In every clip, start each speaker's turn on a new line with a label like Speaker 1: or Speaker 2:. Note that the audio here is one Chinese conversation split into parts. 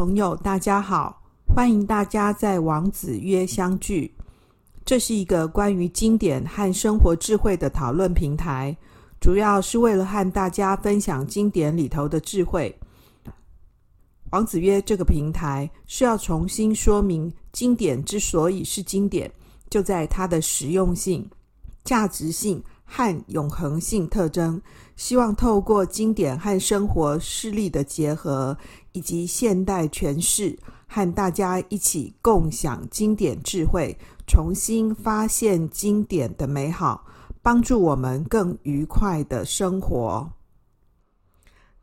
Speaker 1: 朋友，大家好，欢迎大家在王子约相聚。这是一个关于经典和生活智慧的讨论平台，主要是为了和大家分享经典里头的智慧。王子约这个平台是要重新说明经典之所以是经典，就在它的实用性、价值性和永恒性特征。希望透过经典和生活事例的结合，以及现代诠释，和大家一起共享经典智慧，重新发现经典的美好，帮助我们更愉快的生活。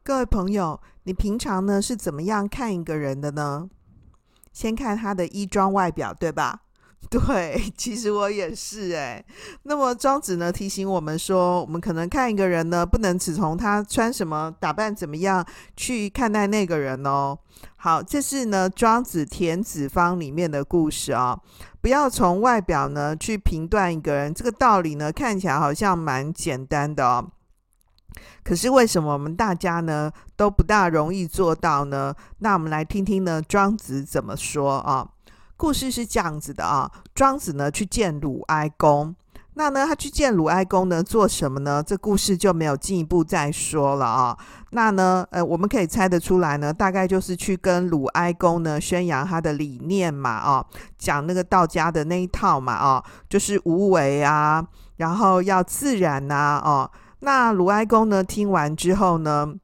Speaker 1: 各位朋友，你平常呢是怎么样看一个人的呢？先看他的衣装外表，对吧？对，其实我也是诶。那么庄子呢提醒我们说，我们可能看一个人呢，不能只从他穿什么、打扮怎么样去看待那个人哦。好，这是呢庄子《田子方》里面的故事啊、哦。不要从外表呢去评断一个人，这个道理呢看起来好像蛮简单的哦。可是为什么我们大家呢都不大容易做到呢？那我们来听听呢庄子怎么说啊。故事是这样子的啊，庄子呢去见鲁哀公，那呢他去见鲁哀公呢做什么呢？这故事就没有进一步再说了啊。那呢，呃，我们可以猜得出来呢，大概就是去跟鲁哀公呢宣扬他的理念嘛，啊，讲那个道家的那一套嘛，啊，就是无为啊，然后要自然呐，哦，那鲁哀公呢听完之后呢，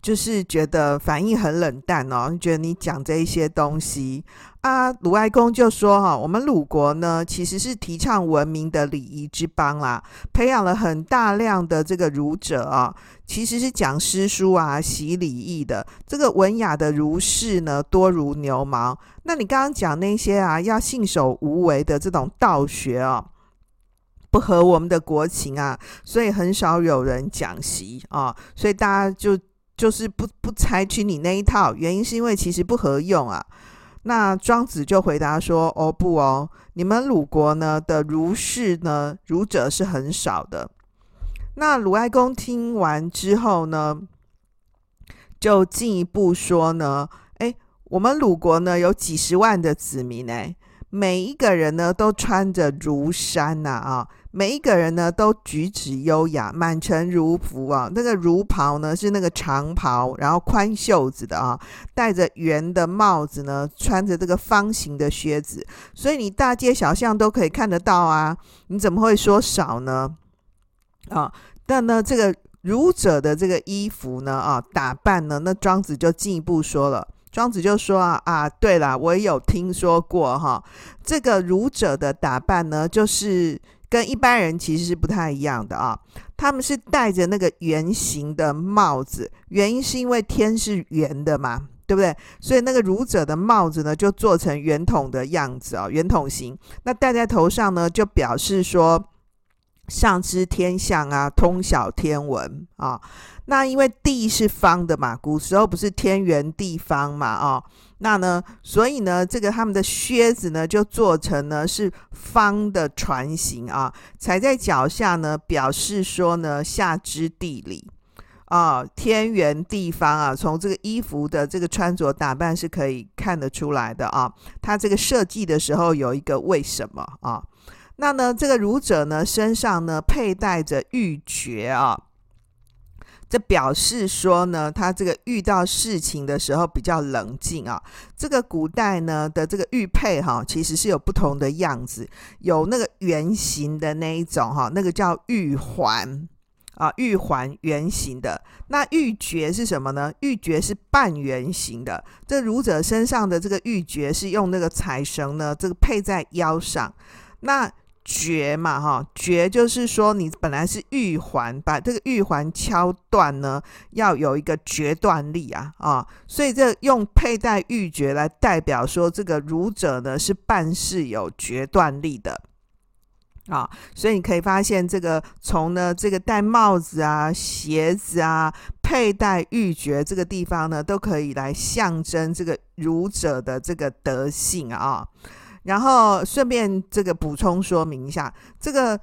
Speaker 1: 就是觉得反应很冷淡哦，觉得你讲这一些东西啊，鲁哀公就说哈，我们鲁国呢其实是提倡文明的礼仪之邦啦，培养了很大量的这个儒者啊，其实是讲诗书啊、习礼义的。这个文雅的儒士呢多如牛毛。那你刚刚讲那些啊，要信守无为的这种道学啊，不合我们的国情啊，所以很少有人讲习啊，所以大家就。就是不不采取你那一套，原因是因为其实不合用啊。那庄子就回答说：“哦不哦，你们鲁国呢的儒士呢，儒者是很少的。”那鲁哀公听完之后呢，就进一步说呢：“诶，我们鲁国呢有几十万的子民呢，每一个人呢都穿着儒衫呐啊。”每一个人呢都举止优雅，满城如服啊。那个儒袍呢是那个长袍，然后宽袖子的啊，戴着圆的帽子呢，穿着这个方形的靴子，所以你大街小巷都可以看得到啊。你怎么会说少呢？啊，但呢，这个儒者的这个衣服呢，啊，打扮呢，那庄子就进一步说了。庄子就说啊啊，对了，我也有听说过哈，这个儒者的打扮呢，就是。跟一般人其实是不太一样的啊，他们是戴着那个圆形的帽子，原因是因为天是圆的嘛，对不对？所以那个儒者的帽子呢，就做成圆筒的样子啊，圆筒形。那戴在头上呢，就表示说上知天象啊，通晓天文啊。那因为地是方的嘛，古时候不是天圆地方嘛，啊。那呢，所以呢，这个他们的靴子呢，就做成呢是方的船形啊，踩在脚下呢，表示说呢下知地理啊，天圆地方啊，从这个衣服的这个穿着打扮是可以看得出来的啊。他这个设计的时候有一个为什么啊？那呢，这个儒者呢身上呢佩戴着玉珏啊。这表示说呢，他这个遇到事情的时候比较冷静啊。这个古代呢的这个玉佩哈，其实是有不同的样子，有那个圆形的那一种哈，那个叫玉环啊，玉环圆形的。那玉珏是什么呢？玉珏是半圆形的。这儒者身上的这个玉珏是用那个彩绳呢，这个配在腰上。那决嘛，哈，决就是说你本来是玉环，把这个玉环敲断呢，要有一个决断力啊，啊，所以这用佩戴玉珏来代表说这个儒者呢是办事有决断力的啊，所以你可以发现这个从呢这个戴帽子啊、鞋子啊、佩戴玉珏这个地方呢，都可以来象征这个儒者的这个德性啊。然后顺便这个补充说明一下，这个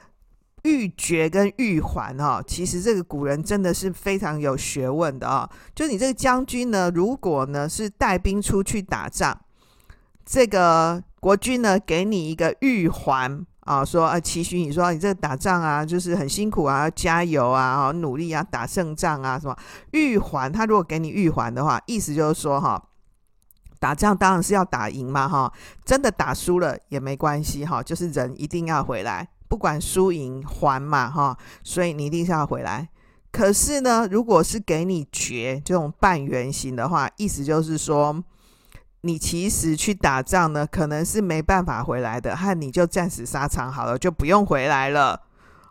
Speaker 1: 玉珏跟玉环哈，其实这个古人真的是非常有学问的啊。就你这个将军呢，如果呢是带兵出去打仗，这个国君呢给你一个玉环啊，说啊期许你说你这打仗啊，就是很辛苦啊，要加油啊，努力啊，打胜仗啊什么。玉环他如果给你玉环的话，意思就是说哈，打仗当然是要打赢嘛哈，真的打输了也没关系哈，就是人一定要回来。不管输赢还嘛哈，所以你一定是要回来。可是呢，如果是给你绝这种半圆形的话，意思就是说，你其实去打仗呢，可能是没办法回来的，和你就战死沙场好了，就不用回来了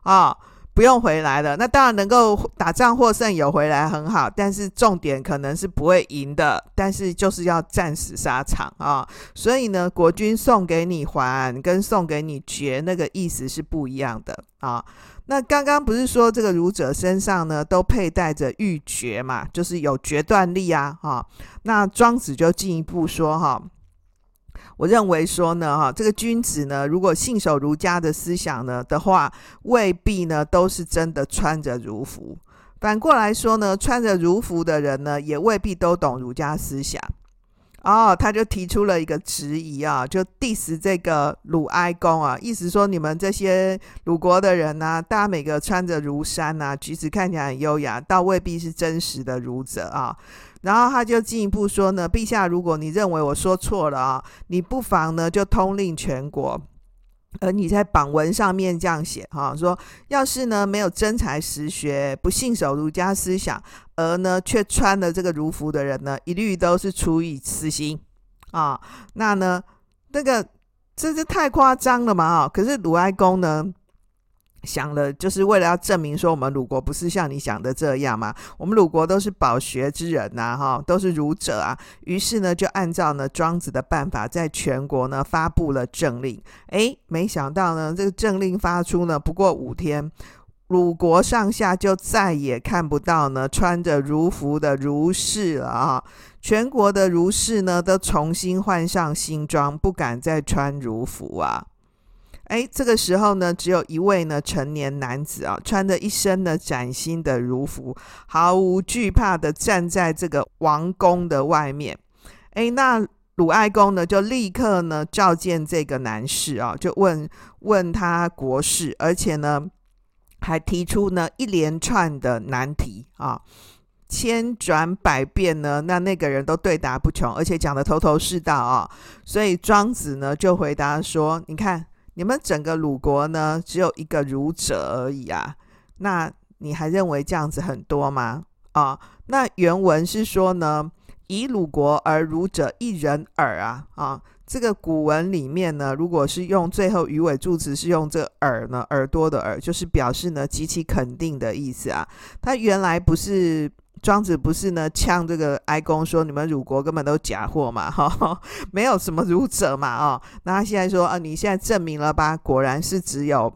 Speaker 1: 啊。不用回来了，那当然能够打仗获胜有回来很好，但是重点可能是不会赢的，但是就是要战死沙场啊，所以呢，国君送给你环跟送给你玦那个意思是不一样的啊。那刚刚不是说这个儒者身上呢都佩戴着玉珏嘛，就是有决断力啊，哈。那庄子就进一步说哈。我认为说呢，哈，这个君子呢，如果信守儒家的思想呢的话，未必呢都是真的穿着儒服。反过来说呢，穿着儒服的人呢，也未必都懂儒家思想。哦，他就提出了一个质疑啊，就 diss 这个鲁哀公啊，意思说你们这些鲁国的人呢、大家每个穿着儒衫呐，举止看起来很优雅，倒未必是真实的儒者啊。然后他就进一步说呢，陛下，如果你认为我说错了啊，你不妨呢就通令全国，而你在榜文上面这样写哈，说要是呢没有真才实学，不信守儒家思想，而呢却穿了这个儒服的人呢，一律都是处以私刑啊。那呢，那个这是太夸张了嘛啊？可是鲁哀公呢？想了，就是为了要证明说我们鲁国不是像你想的这样嘛？我们鲁国都是饱学之人呐、哈，都是儒者啊。于是呢，就按照呢庄子的办法，在全国呢发布了政令。诶，没想到呢，这个政令发出呢，不过五天，鲁国上下就再也看不到呢穿着儒服的儒士了啊！全国的儒士呢，都重新换上新装，不敢再穿儒服啊。哎，这个时候呢，只有一位呢成年男子啊，穿着一身呢崭新的儒服，毫无惧怕的站在这个王宫的外面。哎，那鲁哀公呢，就立刻呢召见这个男士啊，就问问他国事，而且呢还提出呢一连串的难题啊，千转百变呢，那那个人都对答不穷，而且讲的头头是道啊。所以庄子呢就回答说：“你看。”你们整个鲁国呢，只有一个儒者而已啊，那你还认为这样子很多吗？啊，那原文是说呢，以鲁国而儒者一人耳啊，啊，这个古文里面呢，如果是用最后鱼尾助词是用这耳呢，耳朵的耳，就是表示呢极其肯定的意思啊，它原来不是。庄子不是呢，呛这个哀公说，你们鲁国根本都假货嘛，哈，没有什么儒者嘛，哦，那他现在说啊，你现在证明了吧，果然是只有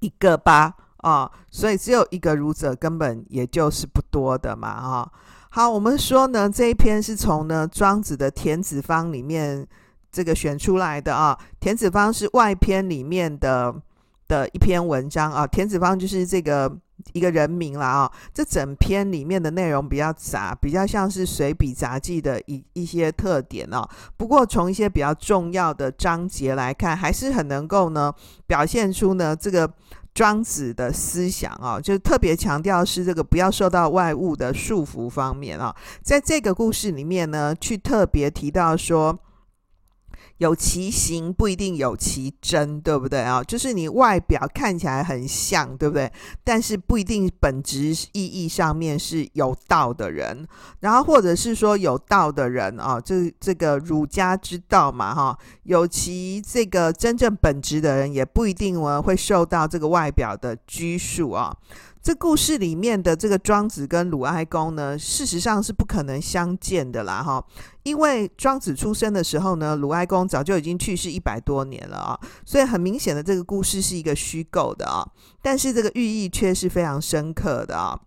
Speaker 1: 一个吧，啊，所以只有一个儒者，根本也就是不多的嘛，哈。好，我们说呢，这一篇是从呢庄子的《田子方》里面这个选出来的啊，《田子方》是外篇里面的的一篇文章啊，《田子方》就是这个。一个人名了啊，这整篇里面的内容比较杂，比较像是随笔杂记的一一些特点哦。不过从一些比较重要的章节来看，还是很能够呢表现出呢这个庄子的思想啊，就特别强调是这个不要受到外物的束缚方面啊。在这个故事里面呢，去特别提到说。有其形不一定有其真，对不对啊？就是你外表看起来很像，对不对？但是不一定本质意义上面是有道的人，然后或者是说有道的人啊，这这个儒家之道嘛，哈，有其这个真正本质的人，也不一定呢会受到这个外表的拘束啊。这故事里面的这个庄子跟鲁哀公呢，事实上是不可能相见的啦，哈，因为庄子出生的时候呢，鲁哀公早就已经去世一百多年了啊，所以很明显的这个故事是一个虚构的啊，但是这个寓意却是非常深刻的啊，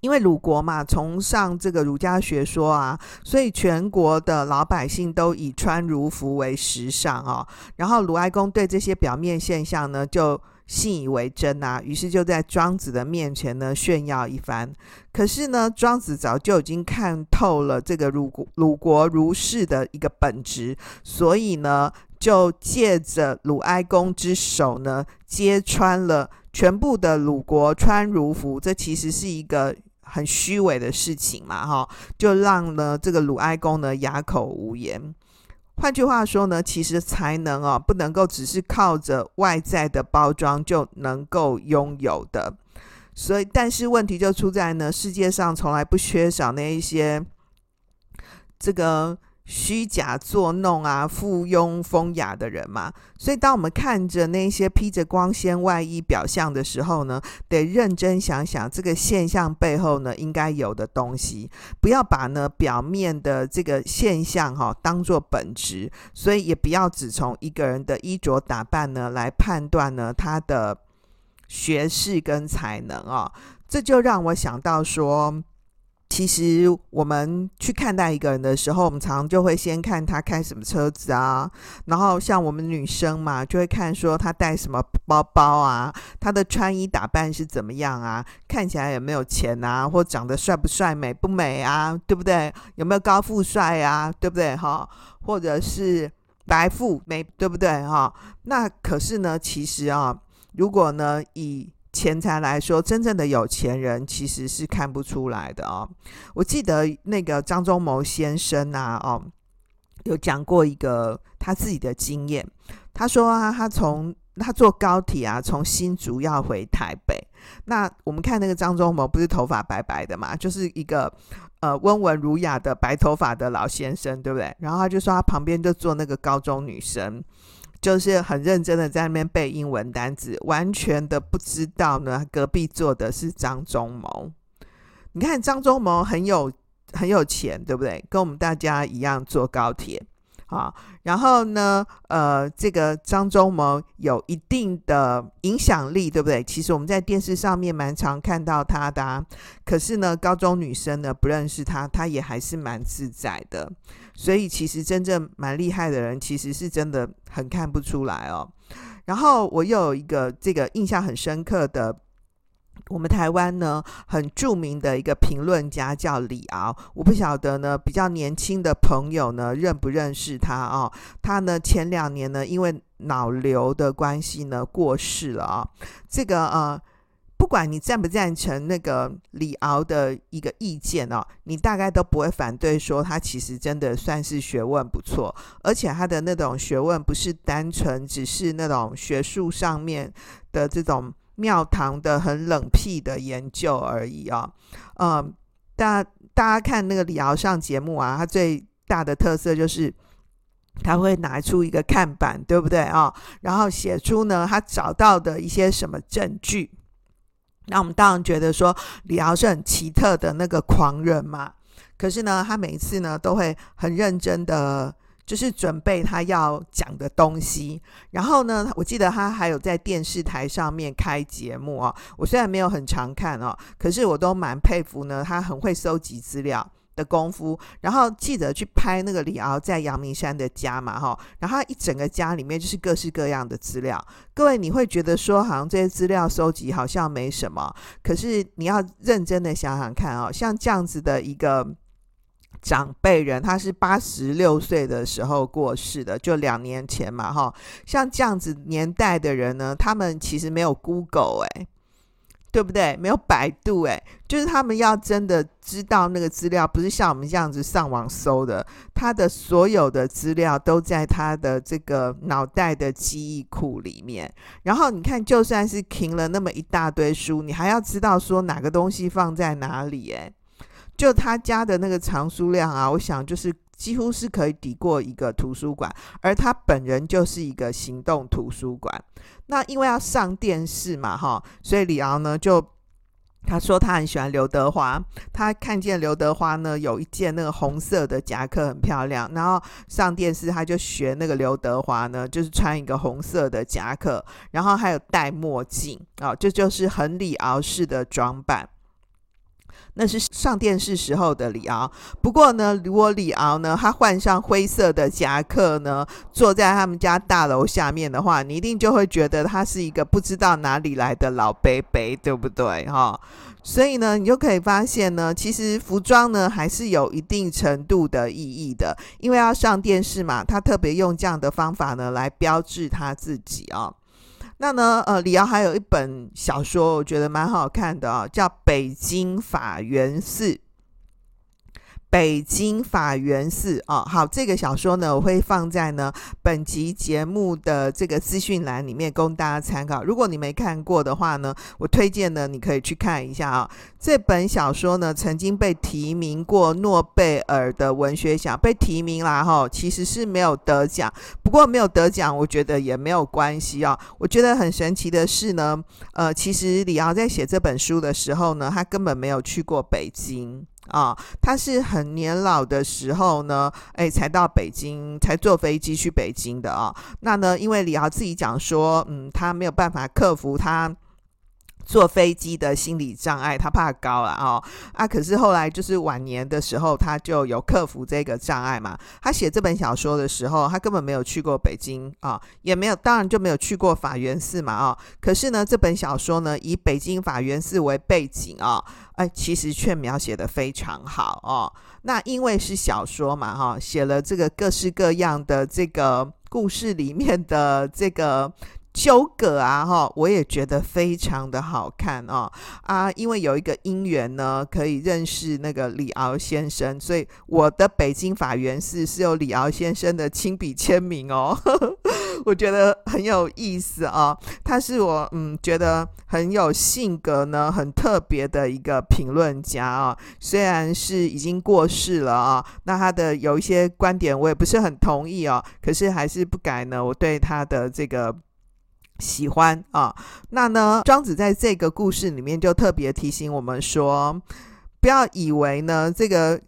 Speaker 1: 因为鲁国嘛，崇尚这个儒家学说啊，所以全国的老百姓都以穿儒服为时尚啊，然后鲁哀公对这些表面现象呢，就信以为真啊，于是就在庄子的面前呢炫耀一番。可是呢，庄子早就已经看透了这个鲁国鲁国儒士的一个本质，所以呢，就借着鲁哀公之手呢，揭穿了全部的鲁国穿儒服。这其实是一个很虚伪的事情嘛，哈，就让呢这个鲁哀公呢哑口无言。换句话说呢，其实才能哦，不能够只是靠着外在的包装就能够拥有的。所以，但是问题就出在呢，世界上从来不缺少那一些这个。虚假作弄啊，附庸风雅的人嘛，所以当我们看着那些披着光鲜外衣表象的时候呢，得认真想想这个现象背后呢应该有的东西，不要把呢表面的这个现象哈、当做本质，所以也不要只从一个人的衣着打扮呢来判断呢他的学识跟才能啊、哦，这就让我想到说。其实我们去看待一个人的时候，我们常常就会先看他开什么车子啊，然后像我们女生嘛，就会看说他带什么包包啊，他的穿衣打扮是怎么样啊，看起来有没有钱啊，或长得帅不帅、美不美啊，对不对？有没有高富帅啊，对不对？哈，或者是白富美，对不对？哈，那可是呢，其实啊，如果呢以钱财来说，真正的有钱人其实是看不出来的哦。我记得那个张忠谋先生啊，哦，有讲过一个他自己的经验。他说啊，他从他坐高铁啊，从新竹要回台北。那我们看那个张忠谋，不是头发白白的嘛，就是一个呃温文儒雅的白头发的老先生，对不对？然后他就说，他旁边就坐那个高中女生。就是很认真的在那边背英文单词，完全的不知道呢，隔壁坐的是张忠谋。你看张忠谋很有很有钱，对不对？跟我们大家一样坐高铁啊。然后呢，呃，这个张忠谋有一定的影响力，对不对？其实我们在电视上面蛮常看到他的。可是呢，高中女生呢不认识他，他也还是蛮自在的。所以其实真正蛮厉害的人，其实是真的很看不出来哦。然后我又有一个这个印象很深刻的，我们台湾呢很著名的一个评论家叫李敖，我不晓得呢比较年轻的朋友呢认不认识他哦。他呢前两年呢因为脑瘤的关系呢过世了啊、这个呃。不管你赞不赞成那个李敖的一个意见哦，你大概都不会反对说他其实真的算是学问不错，而且他的那种学问不是单纯只是那种学术上面的这种庙堂的很冷僻的研究而已啊、哦。嗯，大大家看那个李敖上节目啊，他最大的特色就是他会拿出一个看板，对不对啊、然后写出呢他找到的一些什么证据。那我们当然觉得说李敖是很奇特的那个狂人嘛，可是呢，他每一次呢都会很认真的，就是准备他要讲的东西。然后呢，我记得他还有在电视台上面开节目哦。我虽然没有很常看哦，可是我都蛮佩服呢，他很会收集资料的功夫，然后记者去拍那个李敖在阳明山的家嘛，哈，然后一整个家里面就是各式各样的资料。各位，你会觉得说好像这些资料收集好像没什么，可是你要认真的想想看哦，像这样子的一个长辈人，他是八十六岁的时候过世的，就两年前嘛，哈，像这样子年代的人呢，他们其实没有 Google 哎。对不对？没有百度，诶，就是他们要真的知道那个资料，不是像我们这样子上网搜的，他的所有的资料都在他的这个脑袋的记忆库里面。然后你看，就算是停了那么一大堆书，你还要知道说哪个东西放在哪里，诶，就他家的那个藏书量啊，我想就是。几乎是可以抵过一个图书馆，而他本人就是一个行动图书馆。那因为要上电视嘛，哈，所以李敖呢就他说他很喜欢刘德华，他看见刘德华呢有一件那个红色的夹克很漂亮，然后上电视他就学那个刘德华呢，就是穿一个红色的夹克，然后还有戴墨镜啊，这就是很李敖式的装扮。那是上电视时候的李敖。不过呢，如果李敖呢，他换上灰色的夹克呢，坐在他们家大楼下面的话，你一定就会觉得他是一个不知道哪里来的老伯伯，对不对？哈，所以呢，你就可以发现呢，其实服装呢还是有一定程度的意义的，因为要上电视嘛，他特别用这样的方法呢来标志他自己啊、那呢，呃，李敖还有一本小说，我觉得蛮好看的啊、叫《北京法源寺》。北京法源寺哦，好，这个小说呢，我会放在呢本集节目的这个资讯栏里面供大家参考。如果你没看过的话呢，我推荐呢你可以去看一下啊、这本小说呢曾经被提名过诺贝尔的文学奖，被提名啦哈，其实是没有得奖。不过没有得奖，我觉得也没有关系啊、哦。我觉得很神奇的是呢，呃，其实李敖在写这本书的时候呢，他根本没有去过北京。啊、他是很年老的时候呢，哎，才到北京，才坐飞机去北京的啊、那呢，因为李敖自己讲说，嗯，他没有办法克服他。坐飞机的心理障碍，他怕高了哦啊！可是后来就是晚年的时候，他就有克服这个障碍嘛。他写这本小说的时候，他根本没有去过北京啊、也没有，当然就没有去过法源寺嘛啊、可是呢，这本小说呢，以北京法源寺为背景啊、哦，哎，其实却描写的非常好哦。那因为是小说嘛哈、写了这个各式各样的这个故事里面的这个。纠葛啊，哈，我也觉得非常的好看哦啊，因为有一个因缘呢，可以认识那个李敖先生，所以我的北京法源寺是有李敖先生的亲笔签名哦，我觉得很有意思、哦。他是我嗯觉得很有性格呢，很特别的一个评论家啊、哦，虽然是已经过世了啊、那他的有一些观点我也不是很同意哦，可是还是不改呢，我对他的这个。喜欢啊，那呢，庄子在这个故事里面就特别提醒我们说，不要以为呢这个。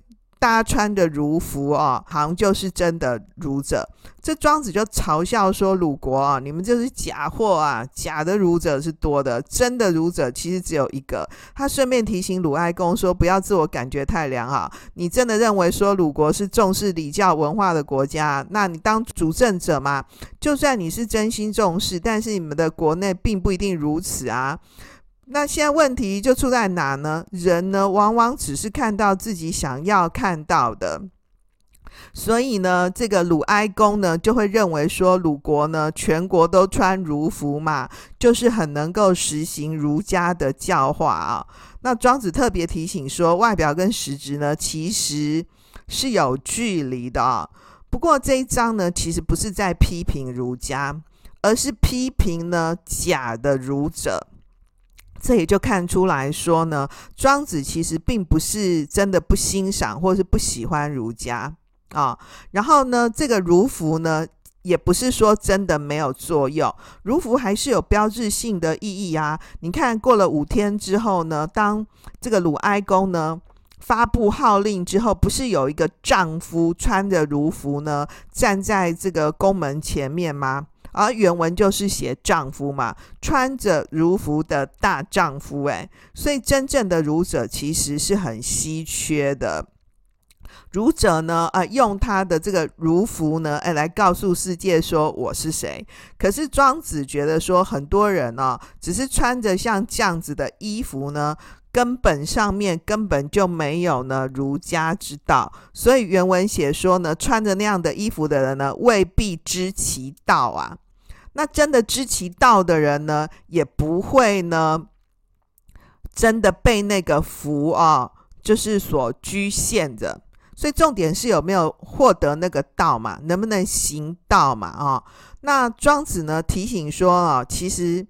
Speaker 1: 大家穿的儒服啊，好像就是真的儒者。这庄子就嘲笑说：“鲁国啊，你们就是假货啊，假的儒者是多的，真的儒者其实只有一个。”他顺便提醒鲁哀公说：“不要自我感觉太良好。你真的认为说鲁国是重视礼教文化的国家？那你当主政者嘛，就算你是真心重视，但是你们的国内并不一定如此啊。”那现在问题就出在哪呢？人呢，往往只是看到自己想要看到的，所以呢，这个鲁哀公呢就会认为说，鲁国呢全国都穿儒服嘛，就是很能够实行儒家的教化啊。那庄子特别提醒说，外表跟实质呢其实是有距离的啊。不过这一章呢，其实不是在批评儒家，而是批评呢假的儒者。这也就看出来说呢，庄子其实并不是真的不欣赏或是不喜欢儒家啊。然后呢，这个儒服呢，也不是说真的没有作用，儒服还是有标志性的意义啊。你看，过了五天之后呢，当这个鲁哀公呢发布号令之后，不是有一个丈夫穿着儒服呢站在这个宫门前面吗？而原文就是写丈夫嘛，穿着儒服的大丈夫，诶，所以真正的儒者其实是很稀缺的。儒者呢，呃，用他的这个儒服呢，哎，来告诉世界说我是谁。可是庄子觉得说，很多人呢，只是穿着像这样子的衣服呢。根本上面根本就没有呢儒家之道，所以原文写说呢，穿着那样的衣服的人呢，未必知其道啊。那真的知其道的人呢，也不会呢，真的被那个福啊，就是所局限着。所以重点是有没有获得那个道嘛，能不能行道嘛？啊，那庄子呢提醒说啊，其实。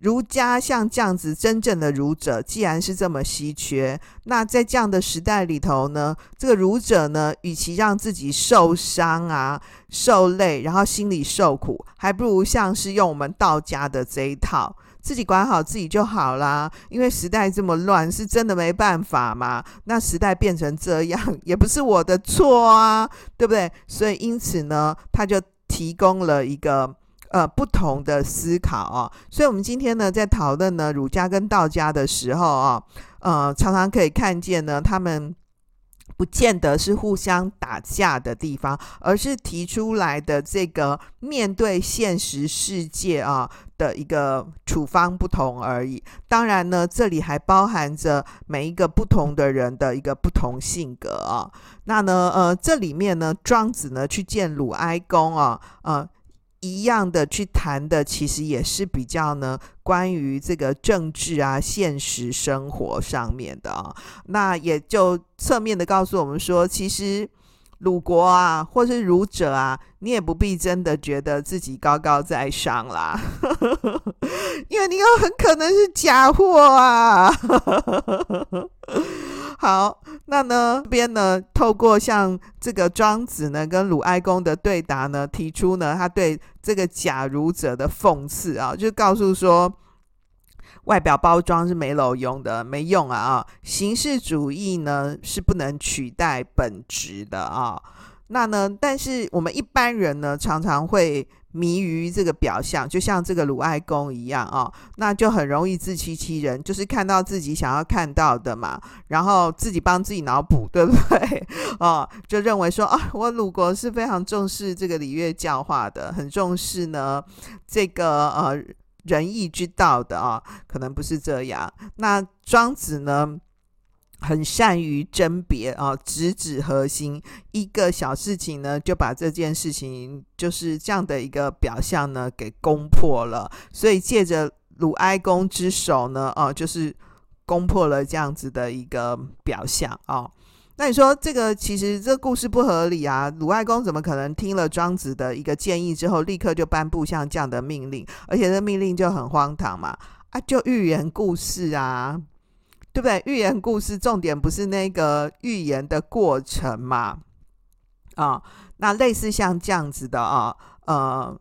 Speaker 1: 儒家像这样子真正的儒者，既然是这么稀缺，那在这样的时代里头呢，这个儒者呢，与其让自己受伤啊、受累，然后心里受苦，还不如像是用我们道家的这一套，自己管好自己就好啦。因为时代这么乱，是真的没办法嘛。那时代变成这样，也不是我的错啊，对不对？所以因此呢，他就提供了一个。呃不同的思考啊。所以，我们今天呢，在讨论呢儒家跟道家的时候啊，呃，常常可以看见呢，他们。不见得是互相打架的地方，而是提出来的这个面对现实世界啊的一个处方不同而已。当然呢，这里还包含着每一个不同的人的一个不同性格啊。那呢，呃，这里面呢，庄子呢去见鲁哀公啊，呃。一样的去谈的，其实也是比较呢，关于这个政治啊、现实生活上面的啊。那也就侧面的告诉我们说，其实鲁国啊，或是儒者啊，你也不必真的觉得自己高高在上啦，因为你有很可能是假货啊。好，那呢这边呢，透过像这个庄子呢跟鲁哀公的对答呢，提出呢他对这个假儒者的讽刺啊，就告诉说，外表包装是没有用的，没用啊啊，形式主义呢是不能取代本质的啊。那呢，但是我们一般人呢，常常会。迷于这个表象，就像这个鲁哀公一样啊、那就很容易自欺欺人，就是看到自己想要看到的嘛，然后自己帮自己脑补，对不对？哦，就认为说啊，我鲁国是非常重视这个礼乐教化的，很重视呢这个呃仁义之道的啊、可能不是这样。那庄子呢？很善于甄别啊，直指核心。一个小事情呢，就把这件事情就是这样的一个表象呢，给攻破了。所以借着鲁哀公之手呢，哦、啊，就是攻破了这样子的一个表象啊。那你说这个其实这故事不合理啊？鲁哀公怎么可能听了庄子的一个建议之后，立刻就颁布像这样的命令？而且这命令就很荒唐嘛，啊，就寓言故事啊。对不对？寓言故事重点不是那个寓言的过程嘛？啊，那类似像这样子的啊，呃，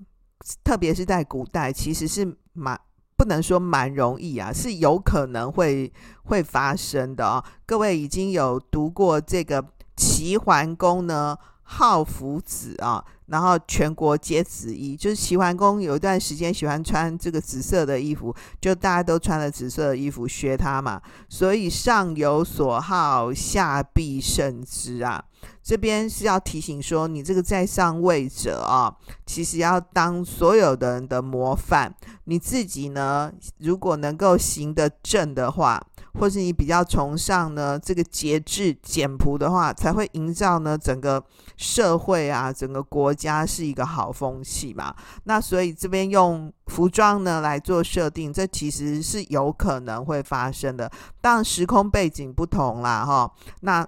Speaker 1: 特别是在古代，其实是蛮不能说蛮容易啊，是有可能会会发生的啊。各位已经有读过这个齐桓公呢，好夫子啊。然后全国皆子衣，就是齐桓公有一段时间喜欢穿这个紫色的衣服，就大家都穿了紫色的衣服学他嘛。所以上有所好，下必甚之啊。这边是要提醒说，你这个在上位者啊，其实要当所有的人的模范。你自己呢，如果能够行得正的话。或是你比较崇尚呢这个节制简朴的话，才会营造呢整个社会啊，整个国家是一个好风气嘛。那所以这边用服装呢来做设定，这其实是有可能会发生的。当时空背景不同啦，哈，那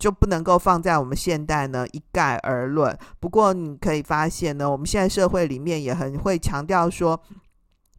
Speaker 1: 就不能够放在我们现代呢一概而论。不过你可以发现呢，我们现在社会里面也很会强调说。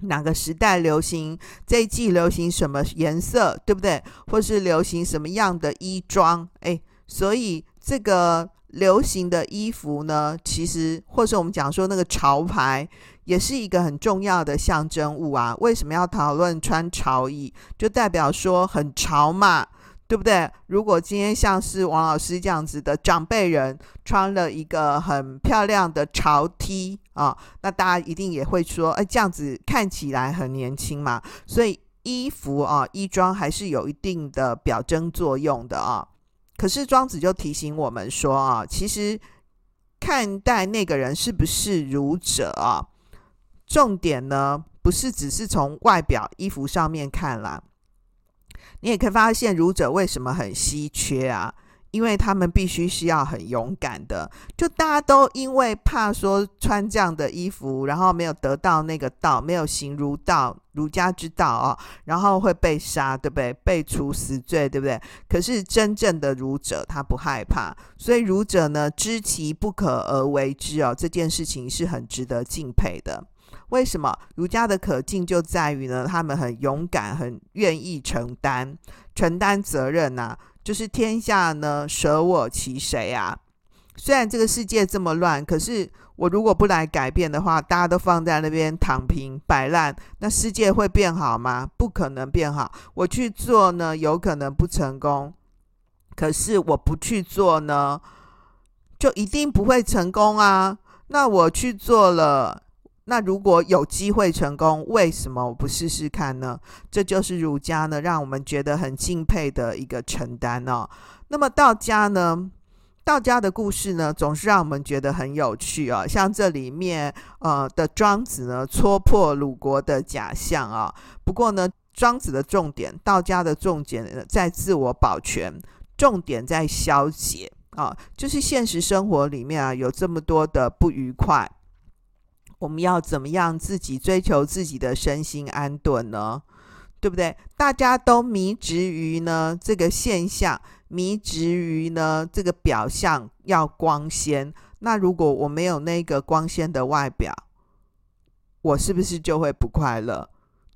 Speaker 1: 哪个时代流行这一季流行什么颜色，对不对？或是流行什么样的衣装？哎，所以这个流行的衣服呢，其实或是我们讲说那个潮牌，也是一个很重要的象征物啊。为什么要讨论穿潮衣？就代表说很潮嘛。对不对？如果今天像是王老师这样子的长辈人穿了一个很漂亮的潮 T 啊，那大家一定也会说，哎，这样子看起来很年轻嘛。所以衣服啊，衣装还是有一定的表征作用的啊。可是庄子就提醒我们说啊，其实看待那个人是不是儒者啊，重点呢不是只是从外表衣服上面看啦。你也可以发现儒者为什么很稀缺啊？因为他们必须是要很勇敢的。就大家都因为怕说穿这样的衣服，然后没有得到那个道，没有行儒道、儒家之道啊，然后会被杀，对不对？被处死罪，对不对？可是真正的儒者他不害怕，所以儒者呢，知其不可而为之哦，这件事情是很值得敬佩的。为什么儒家的可敬就在于呢？他们很勇敢，很愿意承担承担责任呐、啊。就是天下呢，舍我其谁啊？虽然这个世界这么乱，可是我如果不来改变的话，大家都放在那边躺平摆烂，那世界会变好吗？不可能变好。我去做呢，有可能不成功。可是我不去做呢，就一定不会成功啊。那我去做了。那如果有机会成功，为什么我不试试看呢？这就是儒家呢，让我们觉得很敬佩的一个承担哦。那么道家呢？道家的故事呢，总是让我们觉得很有趣啊、哦。像这里面呃的庄子呢，戳破鲁国的假象啊、哦。不过呢，庄子的重点，道家的重点在自我保全，重点在消解啊。就是现实生活里面啊，有这么多的不愉快。我们要怎么样自己追求自己的身心安顿呢？对不对？大家都迷执于呢这个现象，迷执于呢这个表象要光鲜。那如果我没有那个光鲜的外表，我是不是就会不快乐？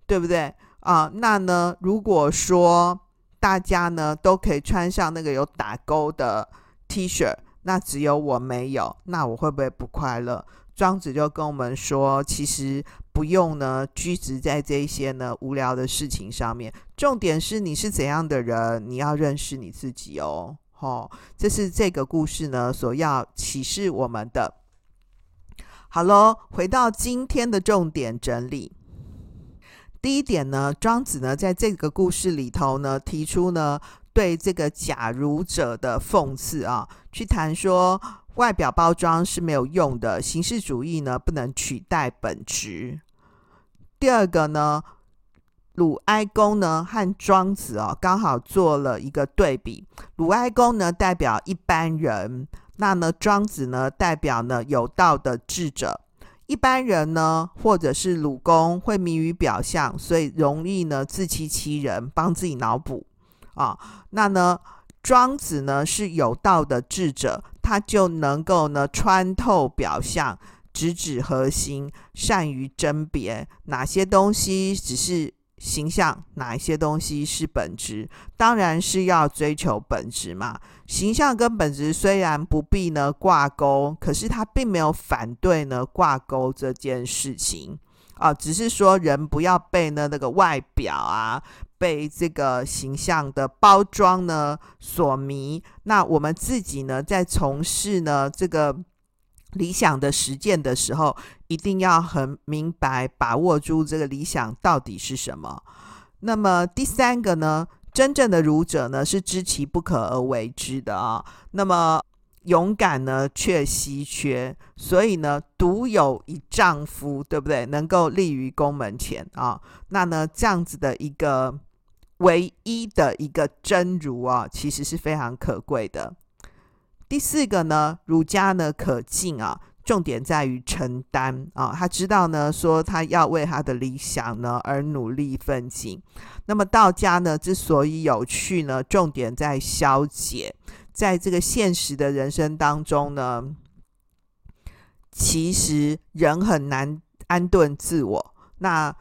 Speaker 1: 对不对？啊，那呢？如果说大家呢都可以穿上那个有打勾的 T 恤，那只有我没有，那我会不会不快乐？庄子就跟我们说，其实不用呢拘执在这些呢无聊的事情上面，重点是你是怎样的人，你要认识你自己哦。哦，这是这个故事呢所要启示我们的。好喽，回到今天的重点整理。第一点呢，庄子呢在这个故事里头呢提出呢对这个假儒者的讽刺啊，去谈说。外表包装是没有用的，形式主义呢不能取代本质。第二个呢，鲁哀公呢和庄子哦刚好做了一个对比。鲁哀公呢代表一般人，那呢庄子呢代表呢有道的智者。一般人呢或者是鲁公会迷于表象，所以容易呢自欺欺人，帮自己脑补啊。那呢庄子呢是有道的智者。他就能够呢穿透表象，直指核心，善于甄别哪些东西只是形象，哪一些东西是本质。当然是要追求本质嘛。形象跟本质虽然不必呢挂钩，可是他并没有反对呢挂钩这件事情啊，只是说人不要被呢那个外表啊。被这个形象的包装呢所迷，那我们自己呢在从事呢这个理想的实践的时候，一定要很明白把握住这个理想到底是什么。那么第三个呢，真正的儒者呢是知其不可而为之的啊。那么勇敢呢却稀缺，所以呢独有一丈夫，对不对？能够立于宫门前啊。那呢这样子的一个。唯一的一个真儒啊，其实是非常可贵的。第四个呢，儒家呢可敬啊，重点在于承担啊，他知道呢说他要为他的理想呢而努力奋进。那么道家呢之所以有趣呢，重点在消解，在这个现实的人生当中呢，其实人很难安顿自我。那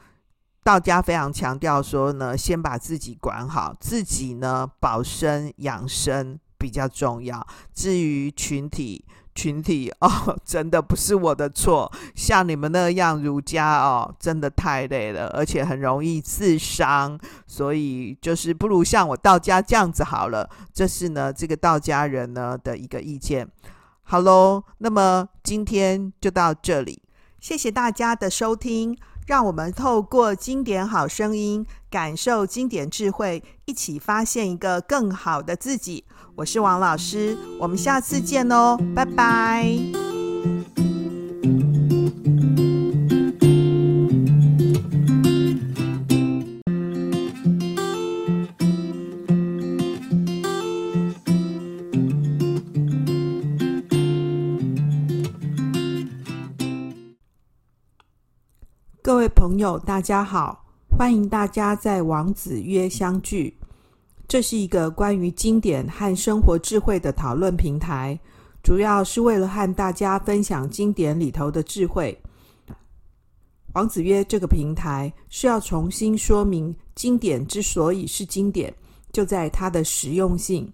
Speaker 1: 道家非常强调说呢，先把自己管好，自己呢保身养生比较重要。至于群体，群体哦，真的不是我的错。像你们那样儒家哦，真的太累了，而且很容易自伤。所以就是不如像我道家这样子好了。这是呢这个道家人呢的一个意见。好喽，那么今天就到这里，谢谢大家的收听。让我们透过经典好声音，感受经典智慧，一起发现一个更好的自己。我是王老师，我们下次见哦，拜拜。各位朋友，大家好！欢迎大家在王子约相聚。这是一个关于经典和生活智慧的讨论平台，主要是为了和大家分享经典里头的智慧。王子约这个平台是要重新说明经典之所以是经典，就在它的实用性、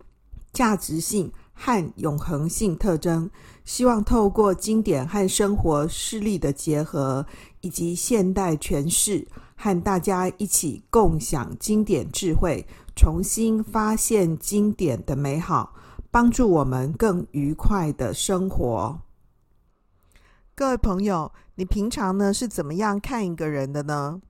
Speaker 1: 价值性和永恒性特征。希望透过经典和生活事例的结合，以及现代诠释，和大家一起共享经典智慧，重新发现经典的美好，帮助我们更愉快的生活。各位朋友，你平常呢是怎么样看一个人的呢？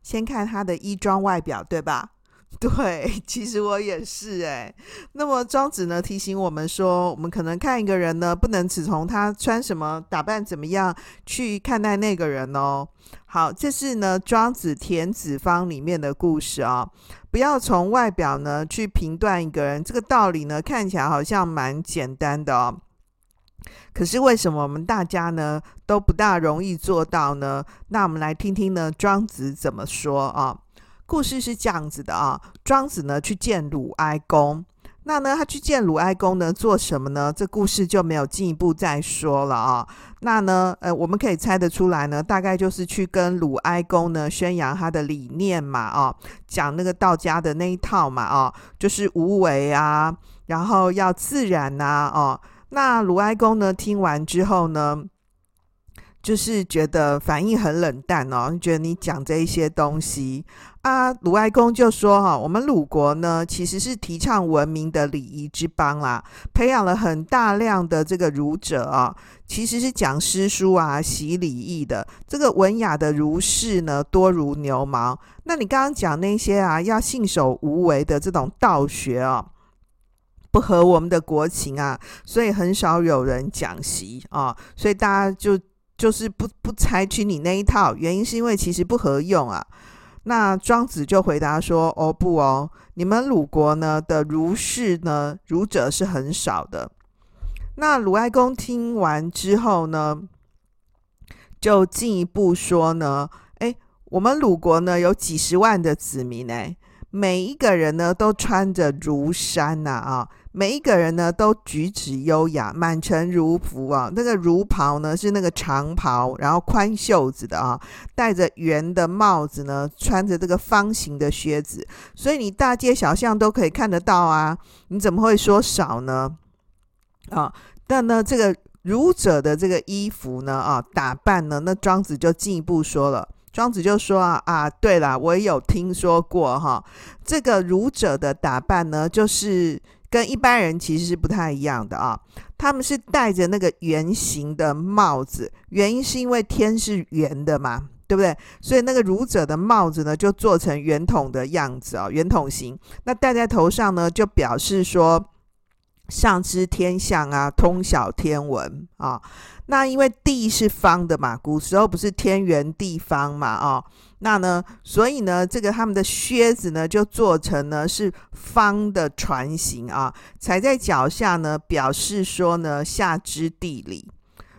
Speaker 1: 先看他的衣装外表，对吧？对，其实我也是诶。那么庄子呢提醒我们说，我们可能看一个人呢，不能只从他穿什么、打扮怎么样去看待那个人哦。好，这是呢庄子《田子方》里面的故事啊、哦。不要从外表呢去评断一个人，这个道理呢看起来好像蛮简单的哦。可是为什么我们大家呢都不大容易做到呢？那我们来听听呢庄子怎么说啊？故事是这样子的啊，庄子呢去见鲁哀公，那呢他去见鲁哀公呢做什么呢？这故事就没有进一步再说了啊。那呢呃我们可以猜得出来呢，大概就是去跟鲁哀公呢宣扬他的理念嘛啊，讲那个道家的那一套嘛啊，就是无为啊，然后要自然呐啊。那鲁哀公呢？听完之后呢，就是觉得反应很冷淡哦，觉得你讲这一些东西啊。鲁哀公就说：“哈，我们鲁国呢，其实是提倡文明的礼仪之邦啦，培养了很大量的这个儒者啊，其实是讲诗书啊、习礼义的。这个文雅的儒士呢，多如牛毛。那你刚刚讲那些啊，要信守无为的这种道学啊。”不合我们的国情啊，所以很少有人讲习啊，所以大家就就是不不采取你那一套，原因是因为其实不合用啊。那庄子就回答说：“哦不哦，你们鲁国呢的儒士呢，儒者是很少的。”那鲁哀公听完之后呢，就进一步说呢：“诶，我们鲁国呢有几十万的子民诶，每一个人呢都穿着儒衫呐啊。”每一个人呢都举止优雅，满城如服啊。那个儒袍呢是那个长袍，然后宽袖子的啊，戴着圆的帽子呢，穿着这个方形的靴子，所以你大街小巷都可以看得到啊。你怎么会说少呢？啊，但呢这个儒者的这个衣服呢啊打扮呢，那庄子就进一步说了。庄子就说啊啊，对了，我也有听说过哈，这个儒者的打扮呢，就是。跟一般人其实是不太一样的啊，他们是戴着那个圆形的帽子，原因是因为天是圆的嘛，对不对？所以那个儒者的帽子呢，就做成圆筒的样子啊，圆筒形。那戴在头上呢，就表示说上知天象啊，通晓天文啊。那因为地是方的嘛，古时候不是天圆地方嘛，啊。那呢，所以呢，这个他们的靴子呢，就做成呢是方的船形啊，踩在脚下呢，表示说呢下知地理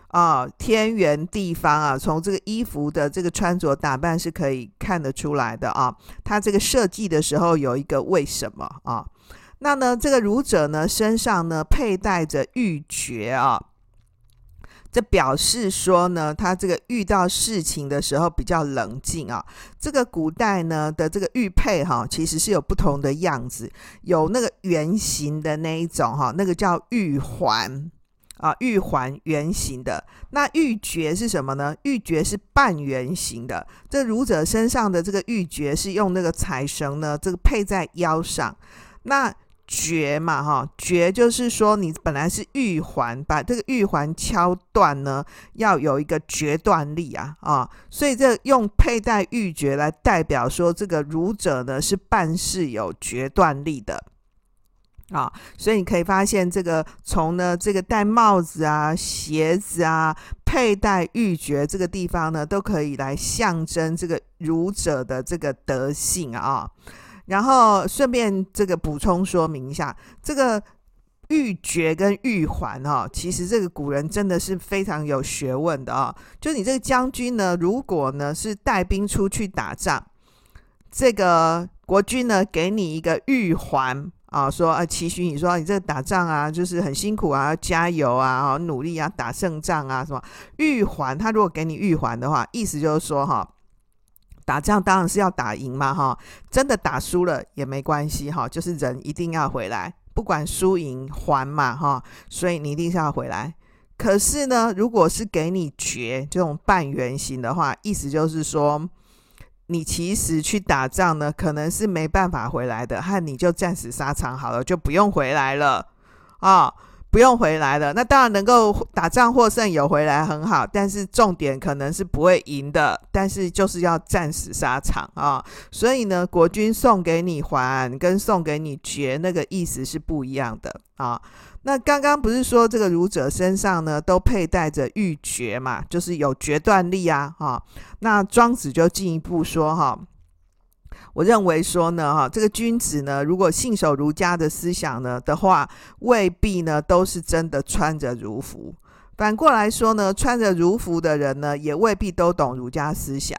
Speaker 1: 啊，天圆地方啊，从这个衣服的这个穿着打扮是可以看得出来的啊。他这个设计的时候有一个为什么啊？那呢，这个儒者呢身上呢佩戴着玉珏啊。这表示说呢，他这个遇到事情的时候比较冷静啊。这个古代呢的这个玉佩哈，其实是有不同的样子，有那个圆形的那一种哈，那个叫玉环啊，玉环圆形的。那玉珏是什么呢？玉珏是半圆形的。这儒者身上的这个玉珏是用那个彩绳呢，这个配在腰上。那决嘛，哈，决就是说你本来是玉环，把这个玉环敲断呢，要有一个决断力啊，啊，所以这用佩戴玉珏来代表说这个儒者呢是办事有决断力的啊，所以你可以发现这个从呢这个戴帽子啊、鞋子啊、佩戴玉珏这个地方呢，都可以来象征这个儒者的这个德性啊。然后顺便这个补充说明一下，这个玉珏跟玉环哈，其实这个古人真的是非常有学问的啊。就你这个将军呢，如果呢是带兵出去打仗，这个国君呢给你一个玉环啊，说啊期许你说你这个打仗啊就是很辛苦啊，要加油啊，努力啊，打胜仗啊什么玉环，他如果给你玉环的话，意思就是说哈。打仗当然是要打赢嘛，哈，真的打输了也没关系，哈，就是人一定要回来，不管输赢还嘛，哈，所以你一定是要回来。可是呢，如果是给你绝这种半圆形的话，意思就是说，你其实去打仗呢，可能是没办法回来的，和你就战死沙场好了，就不用回来了啊。不用回来了。那当然能够打仗获胜，有回来很好，但是重点可能是不会赢的，但是就是要战死沙场啊。所以呢，国君送给你还跟送给你爵那个意思是不一样的啊。那刚刚不是说这个儒者身上呢都佩戴着玉珏嘛，就是有决断力啊，哈。那庄子就进一步说哈，我认为说呢，哈，这个君子呢，如果信守儒家的思想呢的话，未必呢都是真的穿着儒服。反过来说呢，穿着儒服的人呢，也未必都懂儒家思想。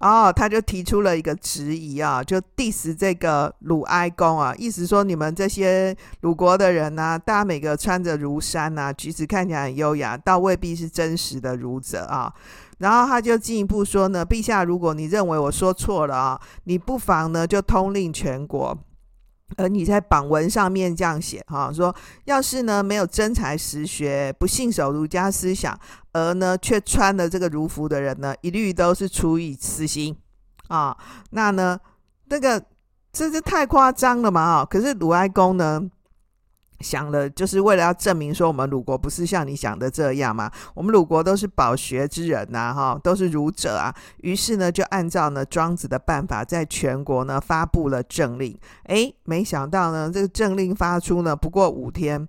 Speaker 1: 哦，他就提出了一个质疑啊，就 diss 这个鲁哀公啊，意思说你们这些鲁国的人呢、大家每个穿着儒衫啊，举止看起来很优雅，倒未必是真实的儒者啊。然后他就进一步说呢，陛下，如果你认为我说错了啊，你不妨呢就通令全国。而你在榜文上面这样写哈，说要是呢没有真才实学，不信守儒家思想，而呢却穿了这个儒服的人呢，一律都是处以死刑啊。那呢，那个这是太夸张了嘛啊！可是鲁哀公呢？想了，就是为了要证明说我们鲁国不是像你想的这样嘛。我们鲁国都是饱学之人呐、啊，哈，都是儒者啊。于是呢，就按照呢庄子的办法，在全国呢发布了政令。诶，没想到呢，这个政令发出呢，不过五天，